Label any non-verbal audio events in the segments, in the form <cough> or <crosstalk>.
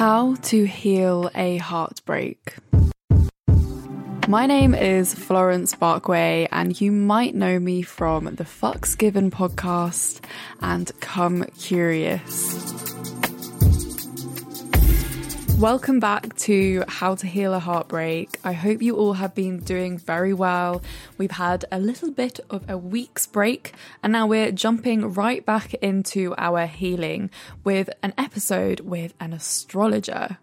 How to heal a heartbreak. My name is Florence Barkway, and you might know me from the Fucks Given podcast and Come Curious. Welcome back to How to Heal a Heartbreak. I hope you all have been doing very well. We've had a little bit of a week's break, and now we're jumping right back into our healing with an episode with an astrologer.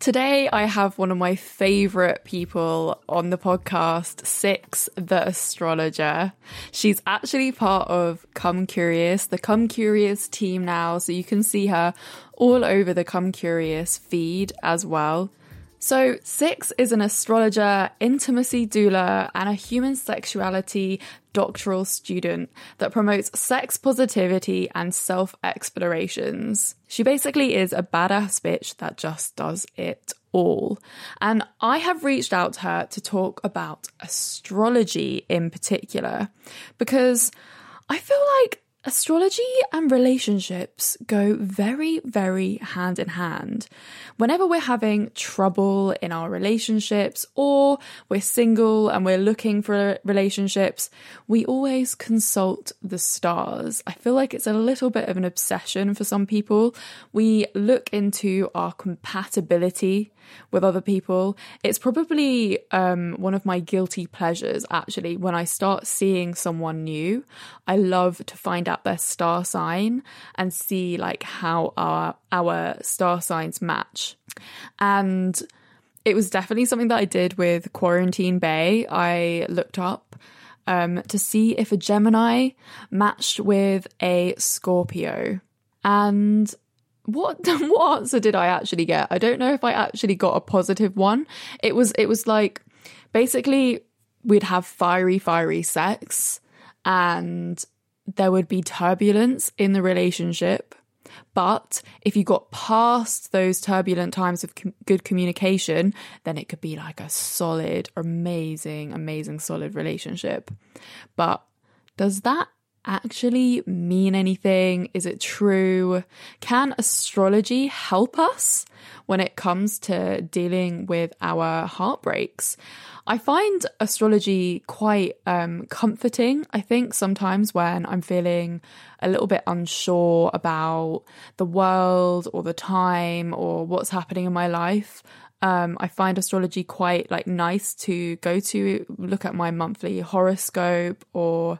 Today, I have one of my favorite people on the podcast, Six, the astrologer. She's actually part of Come Curious, the Come Curious team now, so you can see her all over the Come Curious feed as well. So, Six is an astrologer, intimacy doula, and a human sexuality doctoral student that promotes sex positivity and self explorations. She basically is a badass bitch that just does it all. And I have reached out to her to talk about astrology in particular because I feel like Astrology and relationships go very, very hand in hand. Whenever we're having trouble in our relationships or we're single and we're looking for relationships, we always consult the stars. I feel like it's a little bit of an obsession for some people. We look into our compatibility with other people. It's probably um, one of my guilty pleasures, actually, when I start seeing someone new. I love to find out their star sign and see like how our our star signs match. And it was definitely something that I did with Quarantine Bae. I looked up um, to see if a Gemini matched with a Scorpio. And what <laughs> what answer did I actually get? I don't know if I actually got a positive one. It was it was like basically we'd have fiery fiery sex and there would be turbulence in the relationship. But if you got past those turbulent times of com- good communication, then it could be like a solid, amazing, amazing, solid relationship. But does that actually mean anything? Is it true? Can astrology help us when it comes to dealing with our heartbreaks? I find astrology quite um, comforting, I think, sometimes when I'm feeling a little bit unsure about the world or the time or what's happening in my life. Um, I find astrology quite like nice to go to look at my monthly horoscope or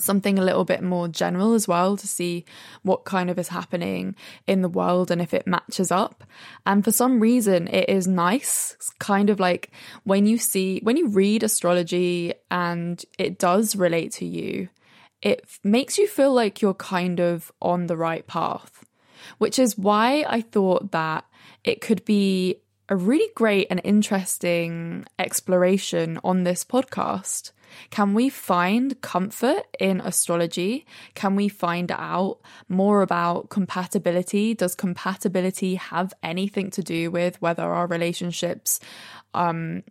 something a little bit more general as well to see what kind of is happening in the world and if it matches up. And for some reason, it is nice. It's kind of like when you see, when you read astrology and it does relate to you, it makes you feel like you're kind of on the right path, which is why I thought that it could be a really great and interesting exploration on this podcast can we find comfort in astrology? Can we find out more about compatibility? Does compatibility have anything to do with whether our relationships um,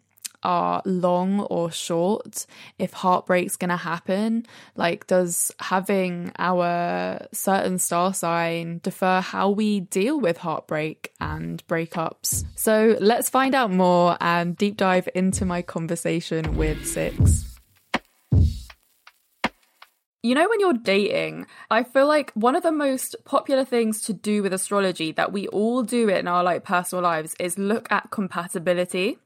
are long or short, if heartbreak's going to happen. Like, does having our certain star sign defer how we deal with heartbreak and breakups? So, let's find out more and deep dive into my conversation with Six. You know, when you're dating, I feel like one of the most popular things to do with astrology that we all do it in our like personal lives is look at compatibility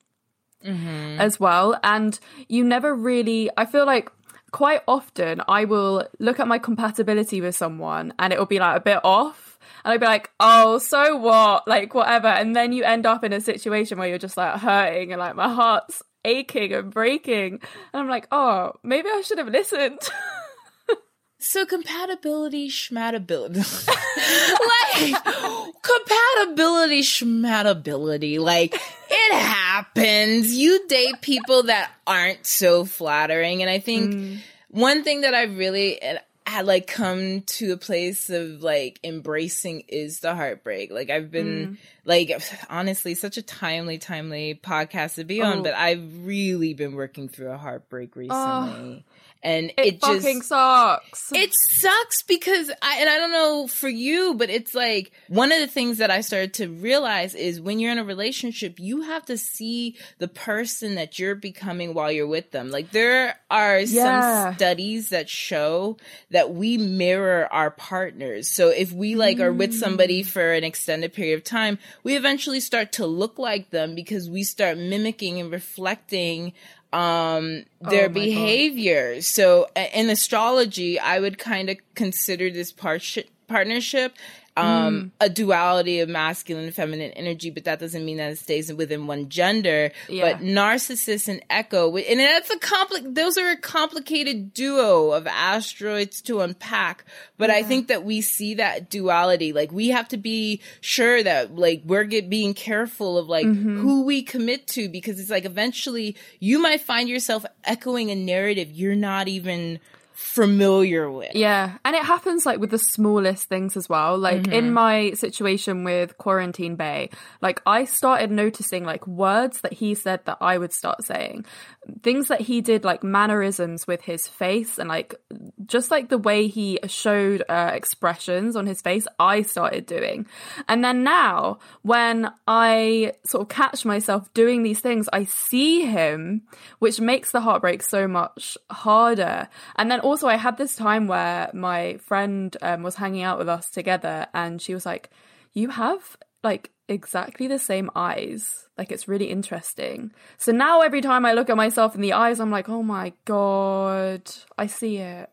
mm-hmm. as well. And you never really, I feel like quite often I will look at my compatibility with someone and it will be like a bit off. And I'd be like, oh, so what? Like, whatever. And then you end up in a situation where you're just like hurting and like my heart's aching and breaking. And I'm like, oh, maybe I should have listened. <laughs> So compatibility, schmatability, <laughs> like compatibility, schmatability. Like it happens. You date people that aren't so flattering, and I think mm. one thing that I really had like come to a place of like embracing is the heartbreak. Like I've been mm. like honestly such a timely, timely podcast to be oh. on, but I've really been working through a heartbreak recently. Oh and It, it, just fucking sucks. it sucks because I and I don't know for you, but it's like one of the things that I started to realize is when you're in a relationship, you have to see the person that you're becoming while you're with them. Like there are Yeah. some studies that show that we mirror our partners. So if we like are with Mm. somebody for an extended period of time, we eventually start to look like them because we start mimicking and reflecting um their Oh my God. behavior so in astrology i would kind of consider this part- partnership Mm. um a duality of masculine and feminine energy but that doesn't mean that it stays within one gender Yeah. but Narcissus and echo and that's a compli- those are a complicated duo of asteroids to unpack but i think that we see that duality like we have to be sure that like we're get being careful of like Mm-hmm. who we commit to because it's like eventually you might find yourself echoing a narrative you're not even familiar with Yeah, and it happens like with the smallest things as well. Like Mm-hmm. in my situation with Quarantine Bae, like I started noticing like words that he said that I would start saying. Things that he did like mannerisms with his face and like just like the way he showed uh, expressions on his face, I started doing. And then now when I sort of catch myself doing these things, I see him, which makes the heartbreak so much harder. And then also, I had this time where my friend um, was hanging out with us together, and she was like, "You have like exactly the same eyes. Like it's really interesting." So now every time I look at myself in the eyes, I'm like, "Oh my god, I see it."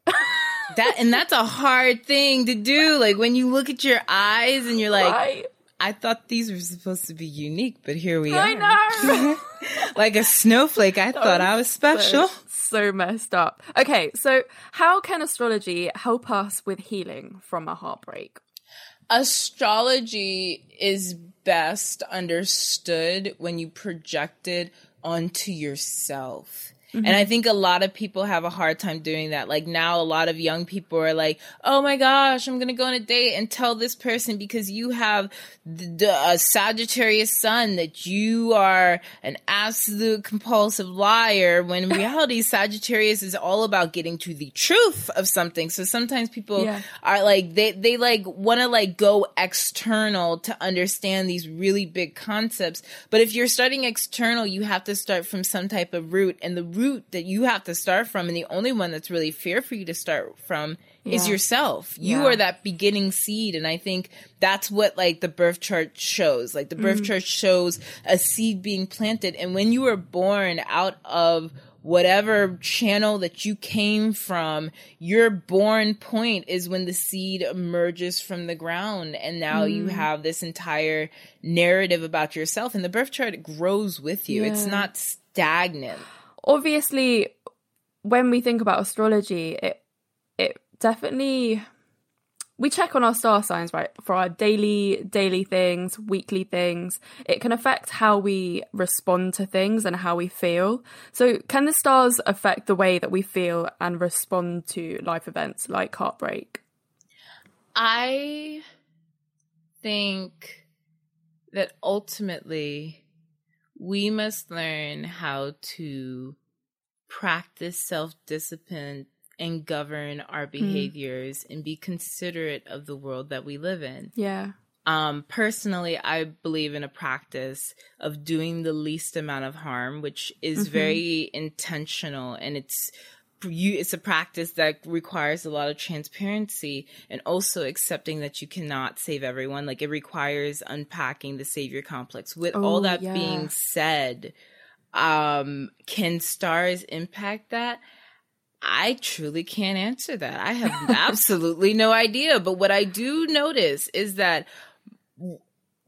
that and that's a hard thing to do like when you look at your eyes and you're like <laughs> right? I thought these were supposed to be unique but here we are. I are know. <laughs> like a snowflake i thought i was special so, so messed up. Okay, so how can astrology help us with healing from a heartbreak? astrology is best understood when you project it onto yourself. And I mm-hmm. think a lot of people have a hard time doing that. Like now, a lot of young people are like, "Oh my gosh, I'm going to go on a date and tell this person because you have the, Sagittarius sun that you are an absolute compulsive liar." When in <laughs> reality, Sagittarius is all about getting to the truth of something. So sometimes people Yeah. are like they they like want to like go external to understand these really big concepts but if you're starting external you have to start from some type of root and the root that you have to start from and the only one that's really fair for you to start from is yourself you Yeah. are that beginning seed and i think that's what like the birth chart shows like the birth mm-hmm. chart shows a seed being planted and when you were born out of whatever channel that you came from, your born point is when the seed emerges from the ground. And now you mm-hmm. have this entire narrative about yourself. And the birth chart grows with you, it's not stagnant. Obviously, when we think about astrology, it it definitely we check on our star signs right for our daily daily things weekly things. It can affect how we respond to things and how we feel. So can the stars affect the way that we feel and respond to life events like heartbreak? I think that ultimately we must learn how to practice self discipline and govern our behaviors and be considerate of the world that we live in. yeah. Um, personally, I believe in a practice of doing the least amount of harm, which is very intentional and it's you it's a practice that requires a lot of transparency and also accepting that you cannot save everyone like it requires unpacking the savior complex with all Oh, that yeah. being said um can stars impact that I truly can't answer that. I have <laughs> absolutely no idea. But what I do notice is that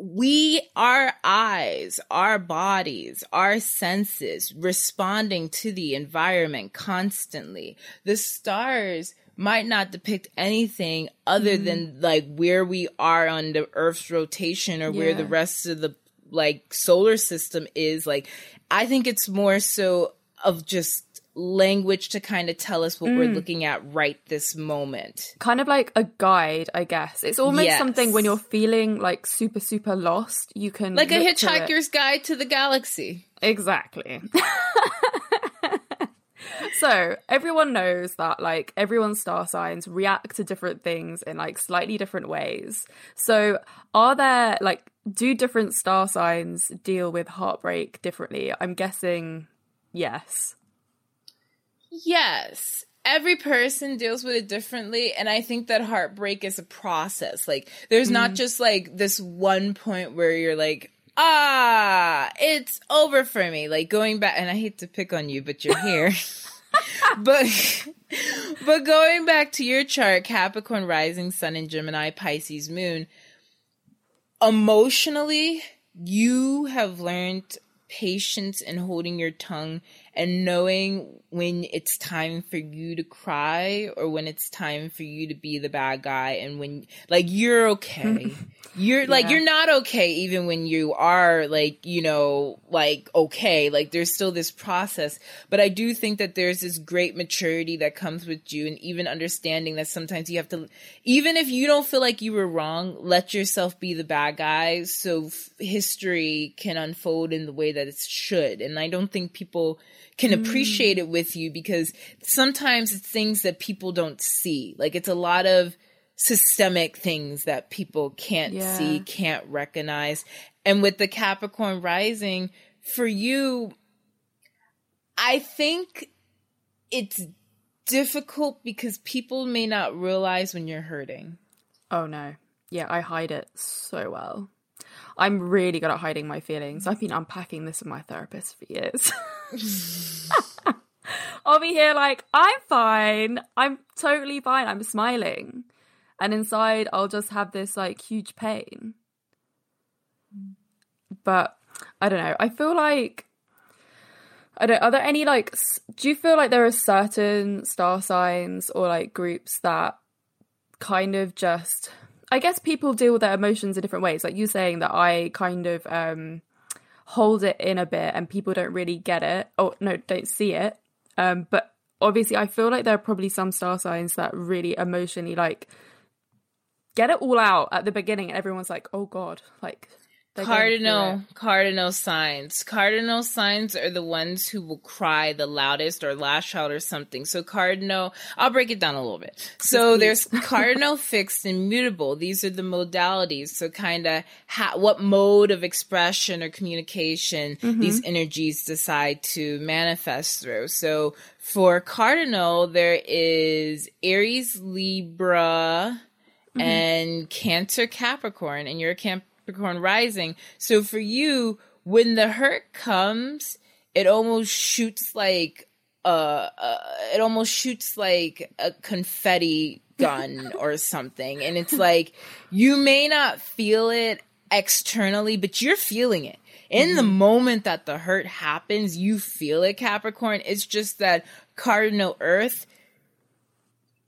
we, our eyes, our bodies, our senses responding to the environment constantly. The stars might not depict anything other mm-hmm. than like where we are on the Earth's rotation or where the rest of the like solar system is. Like, I think it's more so of just language to kind of tell us what we're mm. looking at right this moment. kind of like a guide i guess it's almost Yes. something when you're feeling like super super lost you can Like a hitchhiker's guide to the galaxy. Exactly. <laughs> so everyone knows that like everyone's star signs react to different things in like slightly different ways. So are there like do different star signs deal with heartbreak differently? I'm guessing yes. Yes. Every person deals with it differently. And I think that heartbreak is a process. Like, there's mm. not just like this one point where you're like, ah, it's over for me. Like going back, and I hate to pick on you, but you're here. <laughs> <laughs> but but going back to your chart, Capricorn rising, Sun and Gemini, Pisces moon, emotionally, you have learned patience and holding your tongue and knowing when it's time for you to cry or when it's time for you to be the bad guy and when like you're okay. <laughs> You're yeah. like you're not okay even when you are like you know like okay. Like there's still this process. But i do think that there's this great maturity that comes with you and even understanding that sometimes you have to even if you don't feel like you were wrong let yourself be the bad guy so f- history can unfold in the way that it should. And i don't think people can appreciate mm. it with you because sometimes it's things that people don't see. Like it's a lot of systemic things that people can't yeah. see, can't recognize. And with the Capricorn rising, for you, I think it's difficult because people may not realize when you're hurting. Oh no. Yeah, I hide it so well. I'm really good at hiding my feelings. I've been unpacking this with my therapist for years. <laughs> I'll be here like, I'm fine. I'm totally fine. I'm smiling. And inside, I'll just have this like huge pain. But I don't know. I feel like I don't. Are there any like? Do you feel like there are certain star signs or like groups that kind of just I guess people deal with their emotions in different ways. Like you saying that I kind of um, hold it in a bit and people don't really get it or no, don't see it. Um, but obviously, I feel like there are probably some star signs that really emotionally like get it all out at the beginning and everyone's like, oh God, like cardinal cardinal signs. Cardinal signs are the ones who will cry the loudest or lash out or something. So cardinal i'll break it down a little bit. So there's <laughs> cardinal fixed and mutable. These are the modalities. So kind of ha- what mode of expression or communication mm-hmm. these energies decide to manifest through. So for cardinal there is aries libra Mm-hmm. and Cancer Capricorn, and you're a Camp- Capricorn rising. So for you, when the hurt comes, it almost shoots like uh, uh it almost shoots like a confetti gun <laughs> or something. And it's like you may not feel it externally, but you're feeling it. In mm-hmm. the moment that the hurt happens, you feel it, Capricorn. It's just that cardinal earth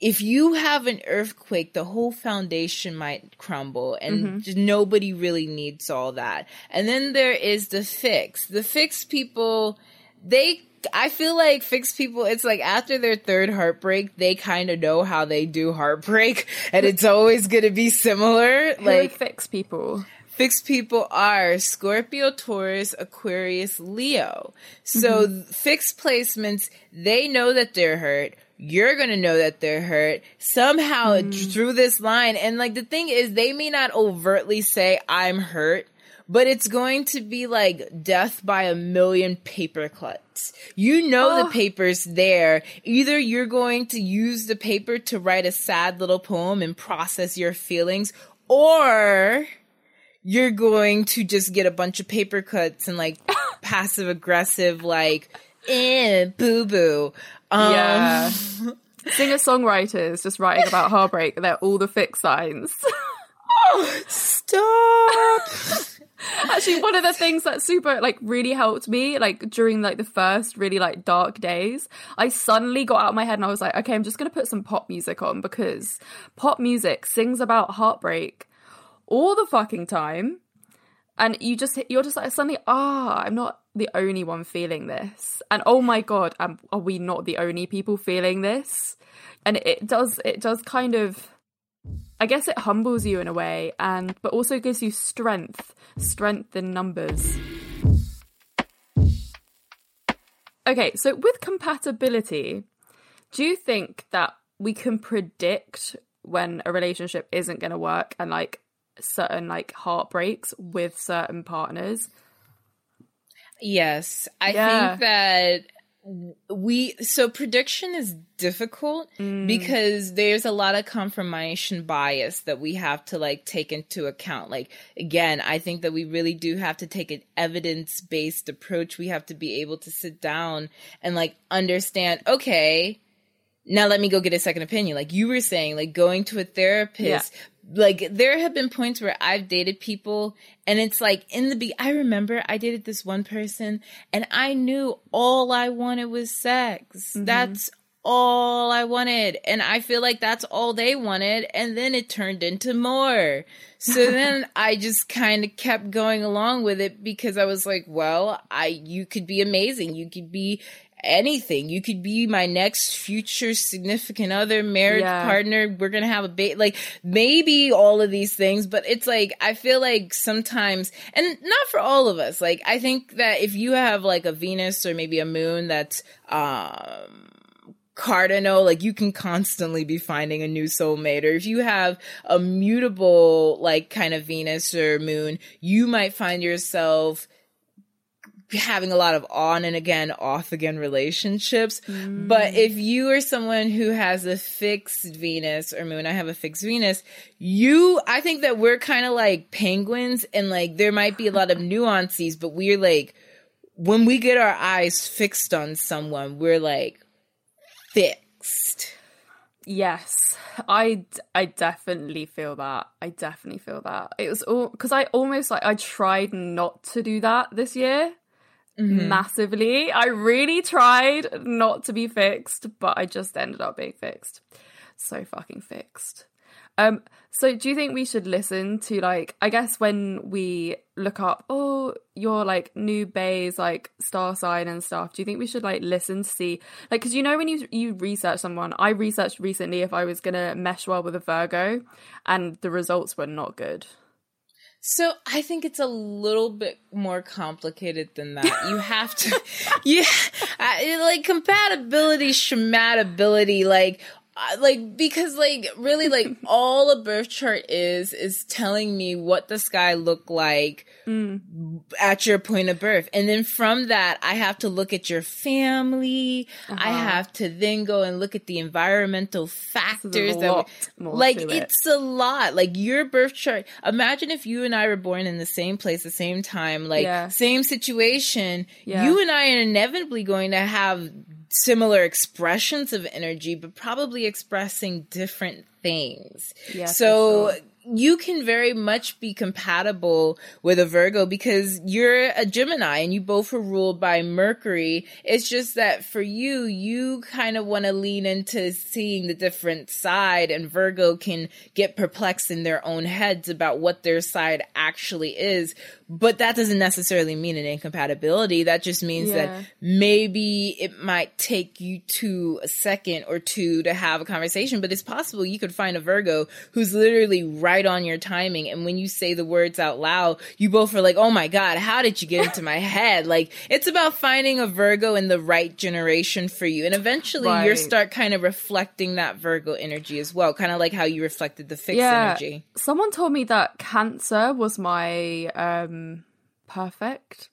if you have an earthquake, the whole foundation might crumble and mm-hmm. nobody really needs all that. And then there is the fix. The fix people, they, I feel like fix people, it's like after their third heartbreak, they kind of know how they do heartbreak <laughs> and it's always going to be similar. Who like fix people. Fixed people are Scorpio, Taurus, Aquarius, Leo. So mm-hmm. fixed placements, they know that they're hurt you're to know that they're hurt somehow mm. through this line. And like the thing is, they may not overtly say, I'm hurt, but it's going to be like death by a million paper cuts. You know oh. the paper's there. Either you're going to use the paper to write a sad little poem and process your feelings, or you're going to just get a bunch of paper cuts and like <laughs> passive aggressive, like, eh, boo boo. Um, <laughs> yeah. Singer songwriters just writing about heartbreak. They're all the fix signs. oh, <laughs> Stop. <laughs> Actually, one of the things that super like really helped me, like during like the first really like dark days, I suddenly got out of my head and I was like, okay, I'm just gonna put some pop music on because pop music sings about heartbreak all the fucking time and you just you're just like suddenly ah oh, i'm not the only one feeling this? And oh my god um, are we not the only people feeling this? And it does it does kind of i guess it humbles you in a way and but also gives you strength strength in numbers. Okay, so with compatibility, do you think that we can predict when a relationship isn't going to work and like certain like heartbreaks with certain partners? Yes, I Yeah. think that we so prediction is difficult Mm. because there's a lot of confirmation bias that we have to like take into account. Like again i think that we really do have to take an evidence-based approach. We have to be able to sit down and like understand okay now let me go get a second opinion. Like you were saying like going to a therapist like there have been points where i've dated people and it's like in the be i remember i dated this one person and i knew all i wanted was sex. Mm-hmm. That's all i wanted and i feel like that's all they wanted and then it turned into more. So <laughs> then i just kind of kept going along with it because i was like well i you could be amazing. You could be anything. You could be my next future significant other, marriage Yeah. partner. We're going to have a baby. Like maybe all of these things, but it's like, I feel like sometimes, and not for all of us. Like I think that if you have like a Venus or maybe a moon that's, um, cardinal like you can constantly be finding a new soulmate or if you have a mutable like kind of venus or moon you might find yourself having a lot of on and again off again relationships. Mm. But if you are someone who has a fixed venus or moon i have a fixed venus you i think that we're kind of like penguins and like there might be a lot of <laughs> nuances but we're like when we get our eyes fixed on someone we're like fixed. Yes, I, I definitely feel that. I definitely feel that. It was all because I almost like I tried not to do that this year massively. I really tried not to be fixed, but I just ended up being fixed. So fucking fixed. Um so do you think we should listen to like I guess when we look up oh your like new bays like star sign and stuff do you think we should like listen to see like cuz you know when you you research someone I researched recently if I was going to mesh well with a Virgo and the results were not good. So I think it's a little bit more complicated than that. You have to, <laughs> yeah, like compatibility, schmatability, like, like because like really like <laughs> all a birth chart is is telling me what the sky looked like at your point of birth and then from that i have to look at your family i have to then go and look at the environmental factors that we- like it. it's a lot like your birth chart imagine if you and i were born in the same place the same time like Yeah. same situation Yeah. you and i are inevitably going to have similar expressions of energy but probably expressing different things Yeah, so you can very much be compatible with a Virgo because you're a Gemini and you both are ruled by Mercury. It's just that for you, you kind of want to lean into seeing the different side and Virgo can get perplexed in their own heads about what their side actually is. But that doesn't necessarily mean an incompatibility. That just means Yeah. that maybe it might take you to a second or two to have a conversation, but it's possible you could find a Virgo who's literally right on your timing. And when you say the words out loud, you both are like, Oh my God, how did you get into my <laughs> head? Like it's about finding a Virgo in the right generation for you. And eventually you Right. start kind of reflecting that Virgo energy as well. Kind of like how you reflected the fixed energy. Someone told me that Cancer was my um Um, perfect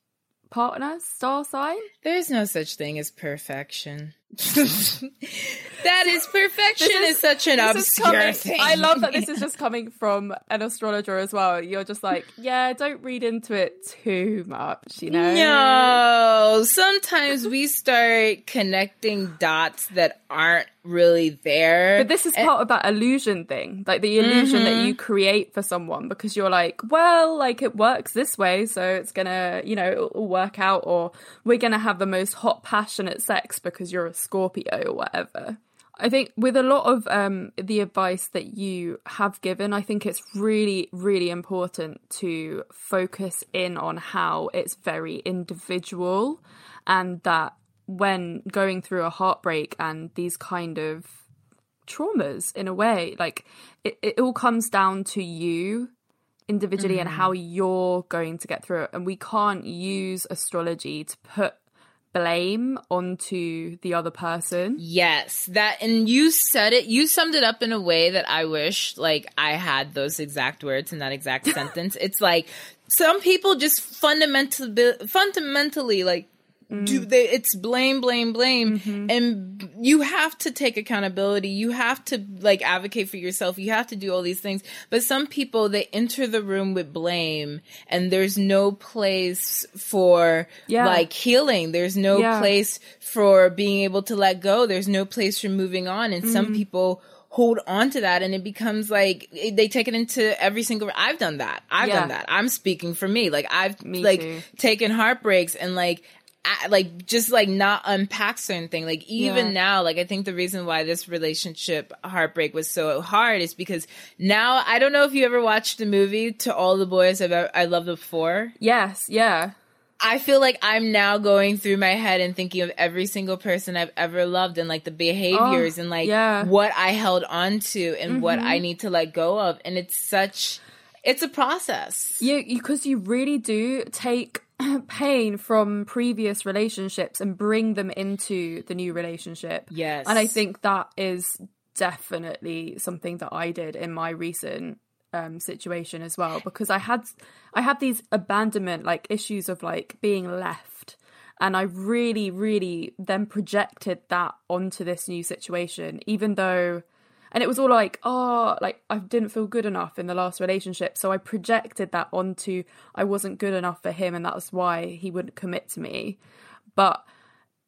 partner star sign. There's no such thing as perfection. <laughs> that is perfection This is, such an obscure coming- thing. I love that this is <laughs> just coming from an astrologer as well. You're just like, yeah, don't read into it too much, you know? No, sometimes we start connecting dots that aren't really there. But this is part of that illusion thing, like the illusion that you create for someone because you're like, well, like it works this way, so it's gonna, you know, it'll work out, or we're gonna have the most hot, passionate sex because you're a Scorpio or whatever. I think with a lot of um, the advice that you have given, I think it's really, really important to focus in on how it's very individual and that when going through a heartbreak and these kind of traumas in a way like it, it all comes down to you individually and mm-hmm. how you're going to get through it and we can't use astrology to put blame onto the other person. Yes, that and you said it. You summed it up in a way that I wish like I had those exact words in that exact <laughs> sentence. It's like some people just fundamentally fundamentally like do they it's blame blame blame. And you have to take accountability. You have to like advocate for yourself. You have to do all these things. But some people they enter the room with blame and there's no place for Yeah. like healing. There's no Yeah. place for being able to let go. There's no place for moving on. And Mm. some people hold on to that and it becomes like they take it into every single i've done that. I've Yeah. done that. I'm speaking for me. Like i've Me like too. taken heartbreaks and like like just like not unpack certain thing like even Yeah. now like i think the reason why this relationship heartbreak was so hard is because now i don't know if you ever watched the movie to all the boys i've ever, i loved before Yes, yeah. I feel like I'm now going through my head and thinking of every single person I've ever loved and like the behaviors Oh, and like yeah. Mm-hmm. what I held on to and what I need to let go of. And it's such, it's a process. Yeah, because you really do take <clears throat> pain from previous relationships and bring them into the new relationship. Yes. And I think that is definitely something that I did in my recent um situation as well because I had I had these abandonment like issues of like being left and I really really then projected that onto this new situation even though and it was all like oh like I didn't feel good enough in the last relationship so I projected that onto I wasn't good enough for him and that's why he wouldn't commit to me but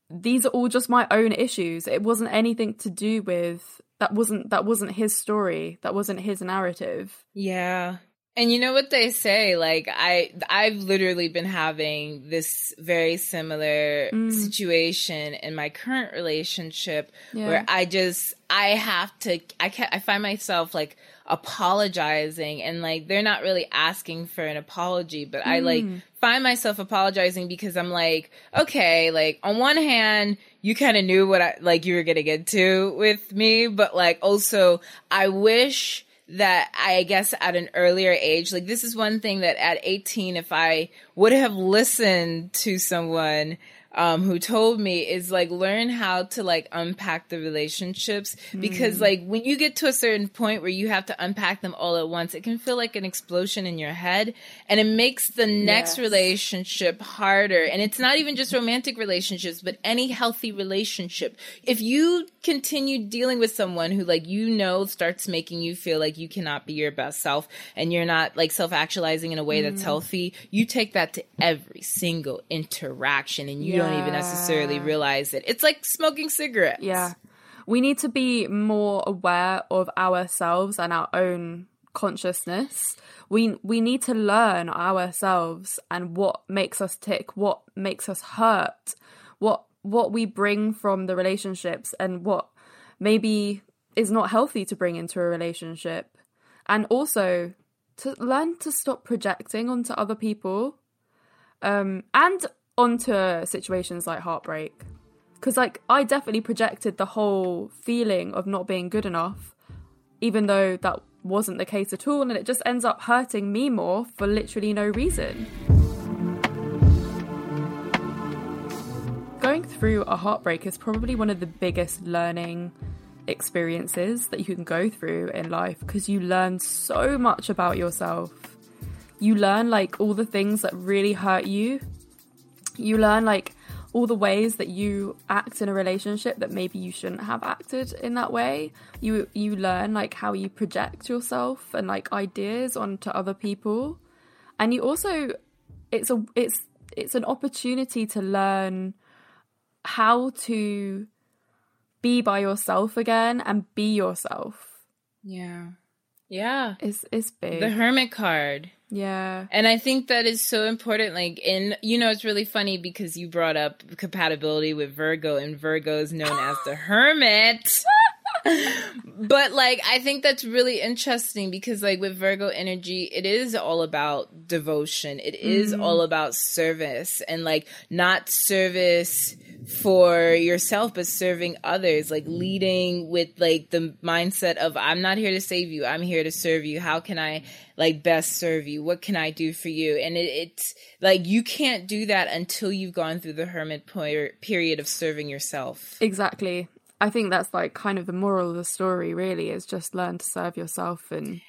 these are all just my own issues it wasn't anything to do with that wasn't that wasn't his story that wasn't his narrative Yeah. And you know what they say like I I've literally been having this very similar Mm. situation in my current relationship Yeah. where I just I have to I can't. I find myself like apologizing and like they're not really asking for an apology but I like Mm. find myself apologizing because I'm like okay like on one hand you kind of knew what I like you were getting into with me but like also I wish that I guess at an earlier age, like this is one thing that at 18, if I would have listened to someone um, who told me is like learn how to like unpack the relationships because like when you get to a certain point where you have to unpack them all at once, it can feel like an explosion in your head and it makes the next Yes. relationship harder. And it's not even just romantic relationships, but any healthy relationship. If you continue dealing with someone who like you know starts making you feel like you cannot be your best self and you're not like self-actualizing in a way that's healthy, you take that to every single interaction and you don't even necessarily realize it. It's like smoking cigarettes. yeah. We need to be more aware of ourselves and our own consciousness. We we need to learn ourselves and what makes us tick what makes us hurt what what we bring from the relationships and what maybe is not healthy to bring into a relationship. And also to learn to stop projecting onto other people. Um and onto situations like heartbreak because like i definitely projected the whole feeling of not being good enough even though that wasn't the case at all and it just ends up hurting me more for literally no reason going through a heartbreak is probably one of the biggest learning experiences that you can go through in life because you learn so much about yourself. You learn like all the things that really hurt you. You learn like all the ways that you act in a relationship that maybe you shouldn't have acted in that way. You you learn like how you project yourself and like ideas onto other people. And you also it's a it's it's an opportunity to learn how to be by yourself again and be yourself. Yeah. Yeah. It's it's big. The hermit card. Yeah. And I think that is so important. Like, in, you know, it's really funny because you brought up compatibility with Virgo, and Virgo is known as the <gasps> hermit. But, like, I think that's really interesting because, like, with Virgo energy, it is all about devotion, it is mm-hmm. all about service, and, like, not service for yourself, but serving others, like leading with like the mindset of, I'm not here to save you. I'm here to serve you. How can I like best serve you? What can I do for you? And it, it's like, you can't do that until you've gone through the hermit period of serving yourself. Exactly. I think that's like kind of the moral of the story, really, is just learn to serve yourself and.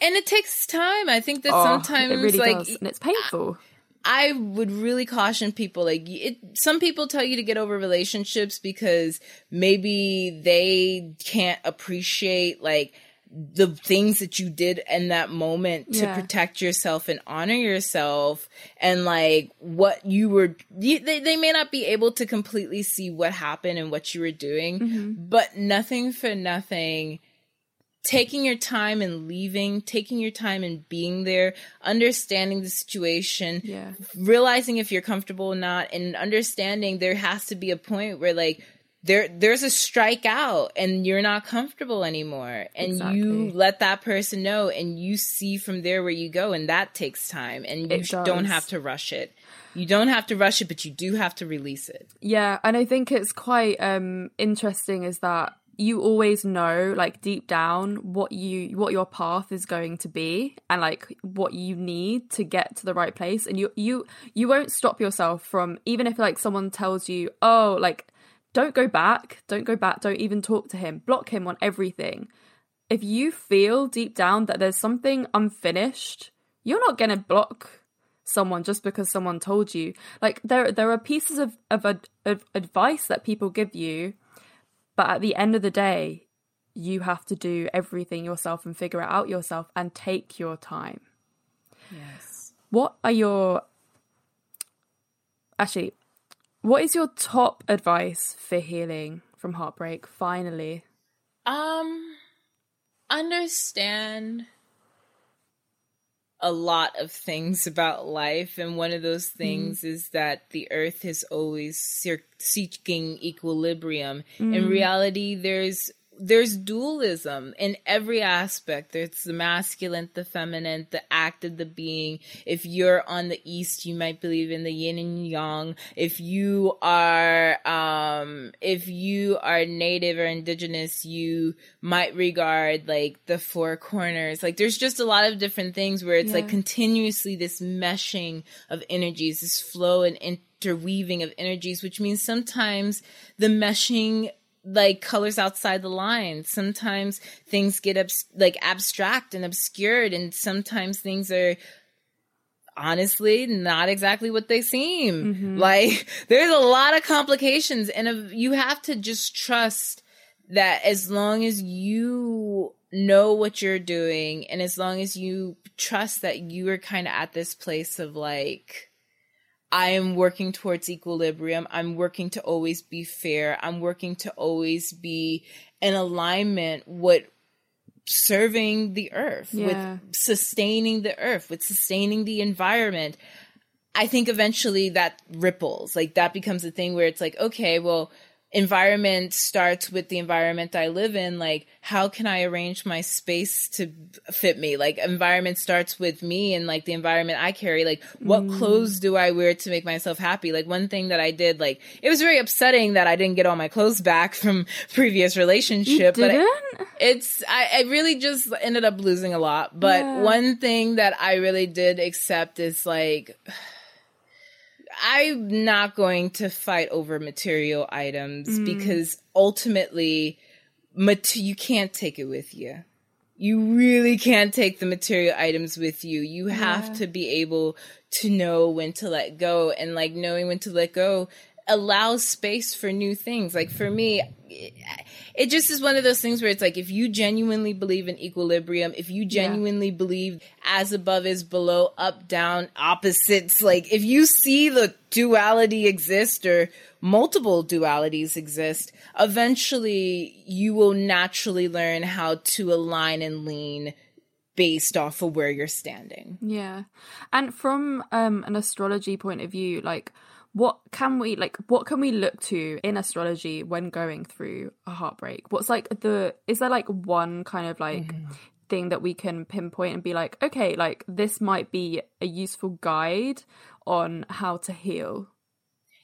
And it takes time. I think that oh, sometimes, it really like, does. and it's painful. I would really caution people like it, some people tell you to get over relationships because maybe they can't appreciate like the things that you did in that moment to yeah. protect yourself and honor yourself and like what you were you, they, they may not be able to completely see what happened and what you were doing mm-hmm. but nothing for nothing taking your time and leaving, taking your time and being there, understanding the situation, yeah. realizing if you're comfortable or not, and understanding there has to be a point where like there there's a strike out and you're not comfortable anymore. And exactly. you let that person know and you see from there where you go and that takes time and you don't have to rush it. You don't have to rush it but you do have to release it. Yeah and i think it's quite um interesting is that you always know like deep down what you what your path is going to be and like what you need to get to the right place. And you you you won't stop yourself from even if like someone tells you oh like don't go back. Don't go back. Don't even talk to him. Block him on everything. If you feel deep down that there's something unfinished you're not going to block someone just because someone told you. Like there there are pieces of of, of advice that people give you but at the end of the day, you have to do everything yourself and figure it out yourself and take your time. Yes. What are your actually what is your top advice for healing from heartbreak finally? Um understand a lot of things about life and one of those mm-hmm. things mm. is that the earth is always seeking equilibrium mm. in reality there's there's dualism in every aspect. There's the masculine, the feminine, the act of the being. If you're on the east, you might believe in the yin and yang. If you are, um, if you are native or indigenous, you might regard like the four corners. Like there's just a lot of different things where it's yeah. like continuously this meshing of energies, this flow and interweaving of energies, which means sometimes the meshing like colors outside the line. Sometimes things get abs- like abstract and obscured, and sometimes things are honestly not exactly what they seem. Mm-hmm. Like <laughs> there's a lot of complications, and you have to just trust that as long as you know what you're doing, and as long as you trust that you are kind of at this place of like I am working towards equilibrium. I'm working to always be fair. I'm working to always be in alignment with serving the earth, yeah. with sustaining the earth, with sustaining the environment. I think eventually that ripples. Like that becomes a thing where it's like, okay, well, environment starts with the environment I live in. Like, how can I arrange my space to fit me? Like, environment starts with me and like the environment I carry. Like, what mm. clothes do I wear to make myself happy? Like, one thing that I did, like, it was very upsetting that I didn't get all my clothes back <laughs> from previous relationship. But I, it's, I, I, really just ended up losing a lot. But yeah. one thing that I really did accept is like, I'm not going to fight over material items mm. because ultimately, mat- you can't take it with you. You really can't take the material items with you. You have yeah. to be able to know when to let go and like knowing when to let go allows space for new things. Like for me, it just is one of those things where it's like if you genuinely believe in equilibrium, if you genuinely yeah. believe as above is below, up, down, opposites, like if you see the duality exist or multiple dualities exist, eventually you will naturally learn how to align and lean based off of where you're standing. Yeah. And from um, an astrology point of view, like what can we like what can we look to in astrology when going through a heartbreak what's like the is there like one kind of like mm. thing that we can pinpoint and be like okay like this might be a useful guide on how to heal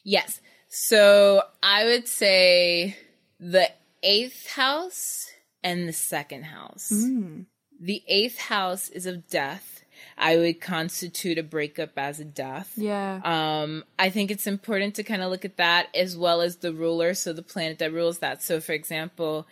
yes So I would say the eighth house and the second house. Mm. The eighth house is of death. I would constitute a breakup as a death. Yeah. Um, I think it's important to kind of look at that as well as the ruler, so the planet that rules that. So, for example,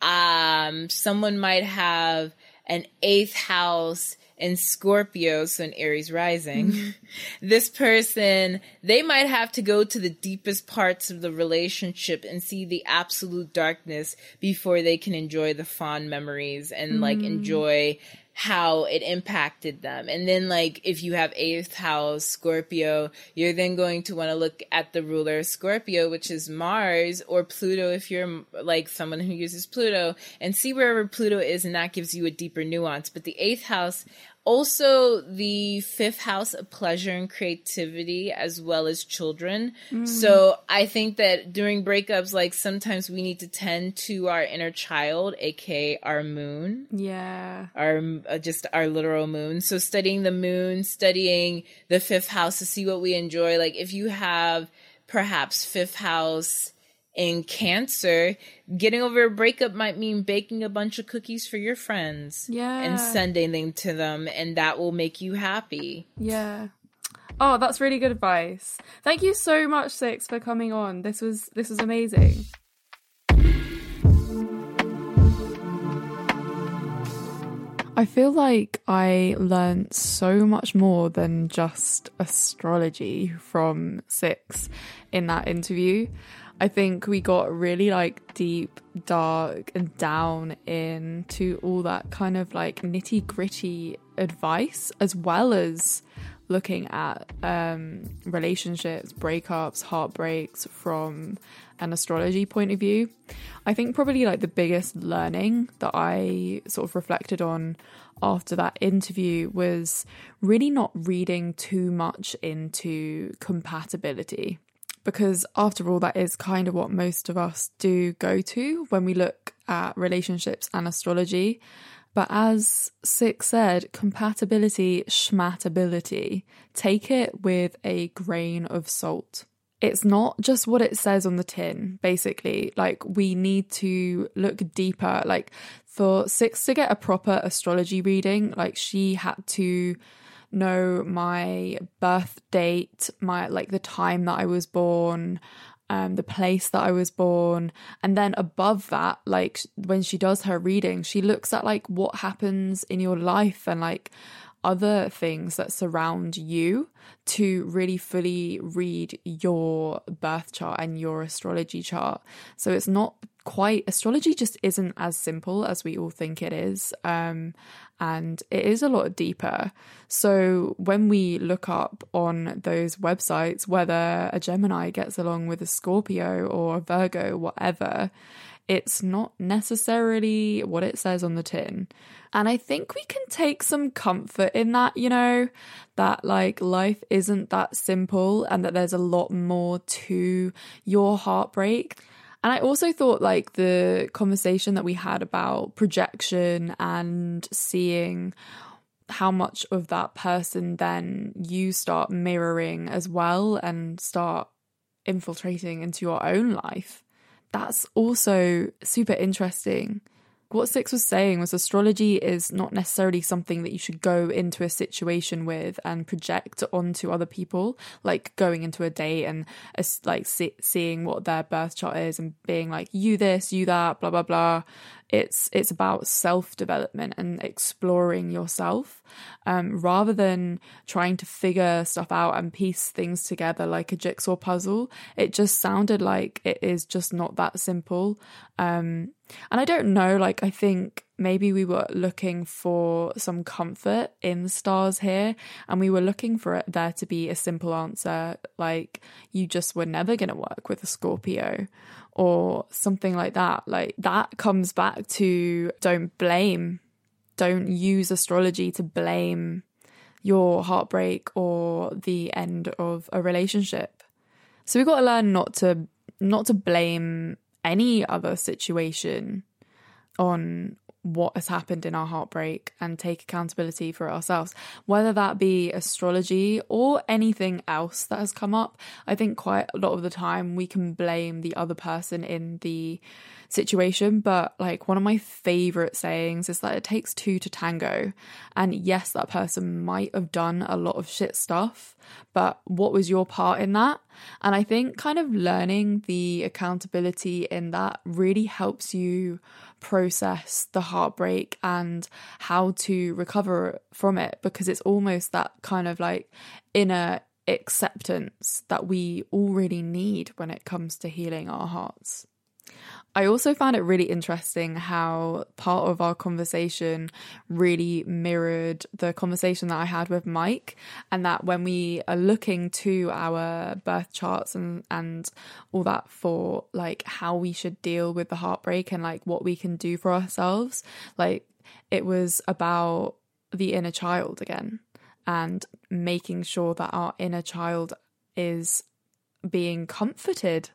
um, someone might have an eighth house in Scorpio, so an Aries rising. <laughs> this person, they might have to go to the deepest parts of the relationship and see the absolute darkness before they can enjoy the fond memories and like enjoy how it impacted them. And then, like, if you have eighth house Scorpio, you're then going to want to look at the ruler Scorpio, which is Mars or Pluto, if you're like someone who uses Pluto, and see wherever Pluto is, and that gives you a deeper nuance. But the eighth house, also the fifth house of pleasure and creativity as well as children. So i think that during breakups like sometimes we need to tend to our inner child aka our moon. Yeah. our uh, just our literal moon. So studying the moon studying the fifth house to see what we enjoy. Like if you have perhaps fifth house in cancer getting over a breakup might mean baking a bunch of cookies for your friends Yeah. and sending them to them and that will make you happy Yeah. Oh, that's really good advice. Thank you so much, Six, for coming on. This was this was amazing. I feel like I learned so much more than just astrology from Six in that interview. I think we got really like deep, dark, and down into all that kind of like nitty gritty advice, as well as looking at um, relationships, breakups, heartbreaks from an astrology point of view. I think probably like the biggest learning that I sort of reflected on after that interview was really not reading too much into compatibility. Because after all, that is kind of what most of us do go to when we look at relationships and astrology. But as Six said, compatibility, schmatability, take it with a grain of salt. It's not just what it says on the tin, basically. Like, we need to look deeper. Like, for Six to get a proper astrology reading, like, she had to know my birth date, my like the time that I was born, um, the place that I was born, and then above that, like when she does her reading, she looks at like what happens in your life and like other things that surround you to really fully read your birth chart and your astrology chart. So it's not quite astrology just isn't as simple as we all think it is. Um, and it is a lot deeper. So when we look up on those websites whether a Gemini gets along with a Scorpio or a Virgo, whatever, it's not necessarily what it says on the tin. And I think we can take some comfort in that, you know, that like life isn't that simple and that there's a lot more to your heartbreak. And I also thought like the conversation that we had about projection and seeing how much of that person then you start mirroring as well and start infiltrating into your own life. That's also super interesting. What Six was saying was astrology is not necessarily something that you should go into a situation with and project onto other people, like going into a date and uh, like see- seeing what their birth chart is and being like you this, you that, blah blah blah. It's it's about self development and exploring yourself, um, rather than trying to figure stuff out and piece things together like a jigsaw puzzle. It just sounded like it is just not that simple. Um, and I don't know, like, I think maybe we were looking for some comfort in the stars here, and we were looking for it there to be a simple answer, like, you just were never going to work with a Scorpio or something like that. Like, that comes back to don't blame, don't use astrology to blame your heartbreak or the end of a relationship. So we've got to learn not to not to blame any other situation on what has happened in our heartbreak and take accountability for ourselves, whether that be astrology or anything else that has come up. I think quite a lot of the time we can blame the other person in the situation, but like one of my favorite sayings is that it takes two to tango. And yes, that person might have done a lot of shit stuff, but what was your part in that? And I think kind of learning the accountability in that really helps you process the heartbreak and how to recover from it because it's almost that kind of like inner acceptance that we all really need when it comes to healing our hearts. I also found it really interesting how part of our conversation really mirrored the conversation that I had with Mike, and that when we are looking to our birth charts and and all that for like how we should deal with the heartbreak and like what we can do for ourselves, like it was about the inner child again and making sure that our inner child is being comforted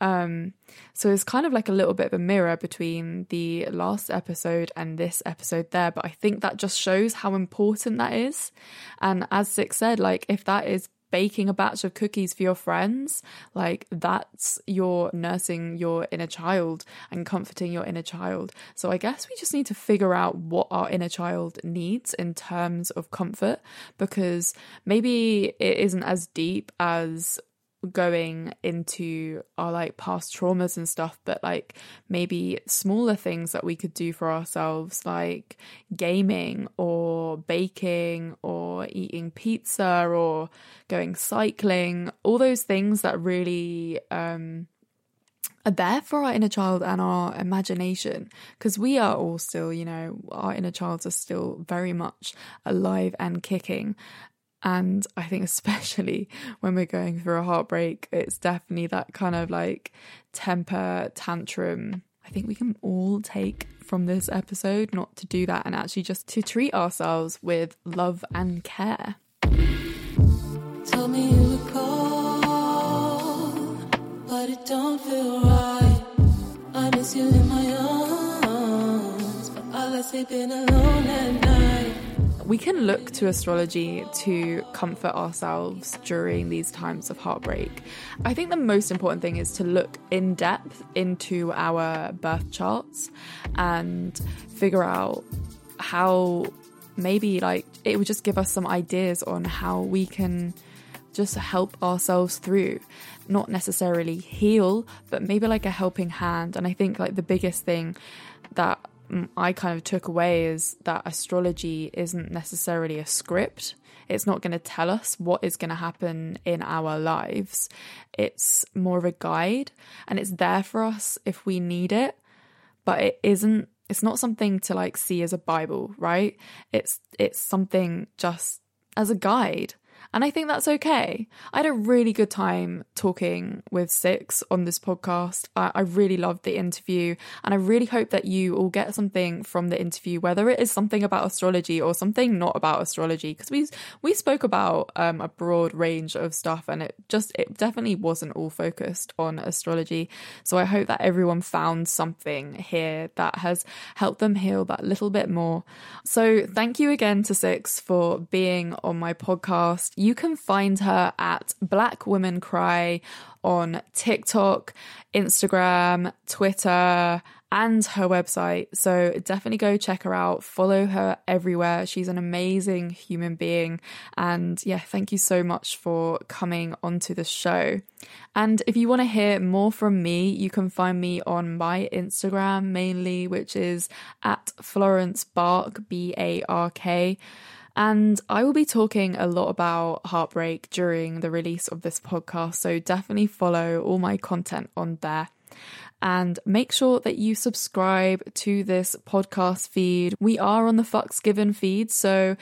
um, so it's kind of like a little bit of a mirror between the last episode and this episode there, but I think that just shows how important that is. And as Six said, like if that is baking a batch of cookies for your friends, like that's your nursing your inner child and comforting your inner child. So I guess we just need to figure out what our inner child needs in terms of comfort because maybe it isn't as deep as going into our like past traumas and stuff, but like maybe smaller things that we could do for ourselves, like gaming or baking or eating pizza or going cycling, all those things that really um, are there for our inner child and our imagination because we are all still, you know, our inner childs are still very much alive and kicking. And I think, <laughs> especially when we're going through a heartbreak, it's definitely that kind of like temper tantrum. I think we can all take from this episode not to do that and actually just to treat ourselves with love and care. Tell me you look cold, but it don't feel right. I miss you in my arms, but sleeping alone at night we can look to astrology to comfort ourselves during these times of heartbreak. I think the most important thing is to look in depth into our birth charts and figure out how maybe like it would just give us some ideas on how we can just help ourselves through not necessarily heal but maybe like a helping hand and i think like the biggest thing that I kind of took away is that astrology isn't necessarily a script. It's not going to tell us what is going to happen in our lives. It's more of a guide and it's there for us if we need it, but it isn't it's not something to like see as a bible, right? It's it's something just as a guide. And I think that's okay. I had a really good time talking with Six on this podcast. I, I, really loved the interview, and I really hope that you all get something from the interview, whether it is something about astrology or something not about astrology, because we we spoke about um, a broad range of stuff, and it just it definitely wasn't all focused on astrology. So I hope that everyone found something here that has helped them heal that little bit more. So thank you again to Six for being on my podcast you can find her at Black Women Cry on TikTok, Instagram, Twitter, and her website. So definitely go check her out. Follow her everywhere. She's an amazing human being. And yeah, thank you so much for coming onto the show. And if you want to hear more from me, you can find me on my Instagram mainly, which is at Florence Bark, B A R K. And I will be talking a lot about heartbreak during the release of this podcast, so definitely follow all my content on there. And make sure that you subscribe to this podcast feed. We are on the Fucks Given feed, so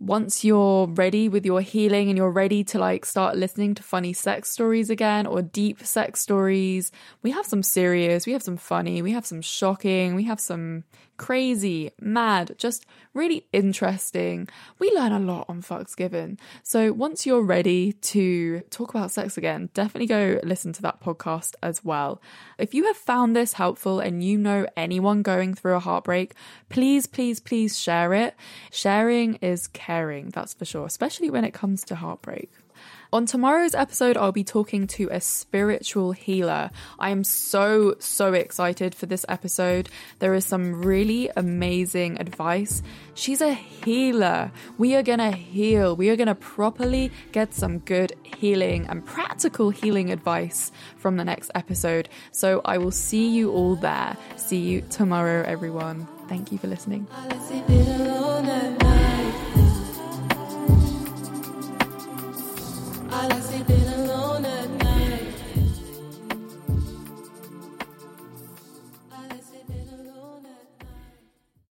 once you're ready with your healing and you're ready to like start listening to funny sex stories again or deep sex stories, we have some serious, we have some funny, we have some shocking, we have some crazy, mad, just really interesting. We learn a lot on Fucks Given. So once you're ready to talk about sex again, definitely go listen to that podcast as well. If you have found this helpful and you know anyone going through a heartbreak, please, please, please share it. Sharing is caring, that's for sure, especially when it comes to heartbreak. On tomorrow's episode, I'll be talking to a spiritual healer. I am so, so excited for this episode. There is some really amazing advice. She's a healer. We are going to heal. We are going to properly get some good healing and practical healing advice from the next episode. So I will see you all there. See you tomorrow, everyone. Thank you for listening. I like sleeping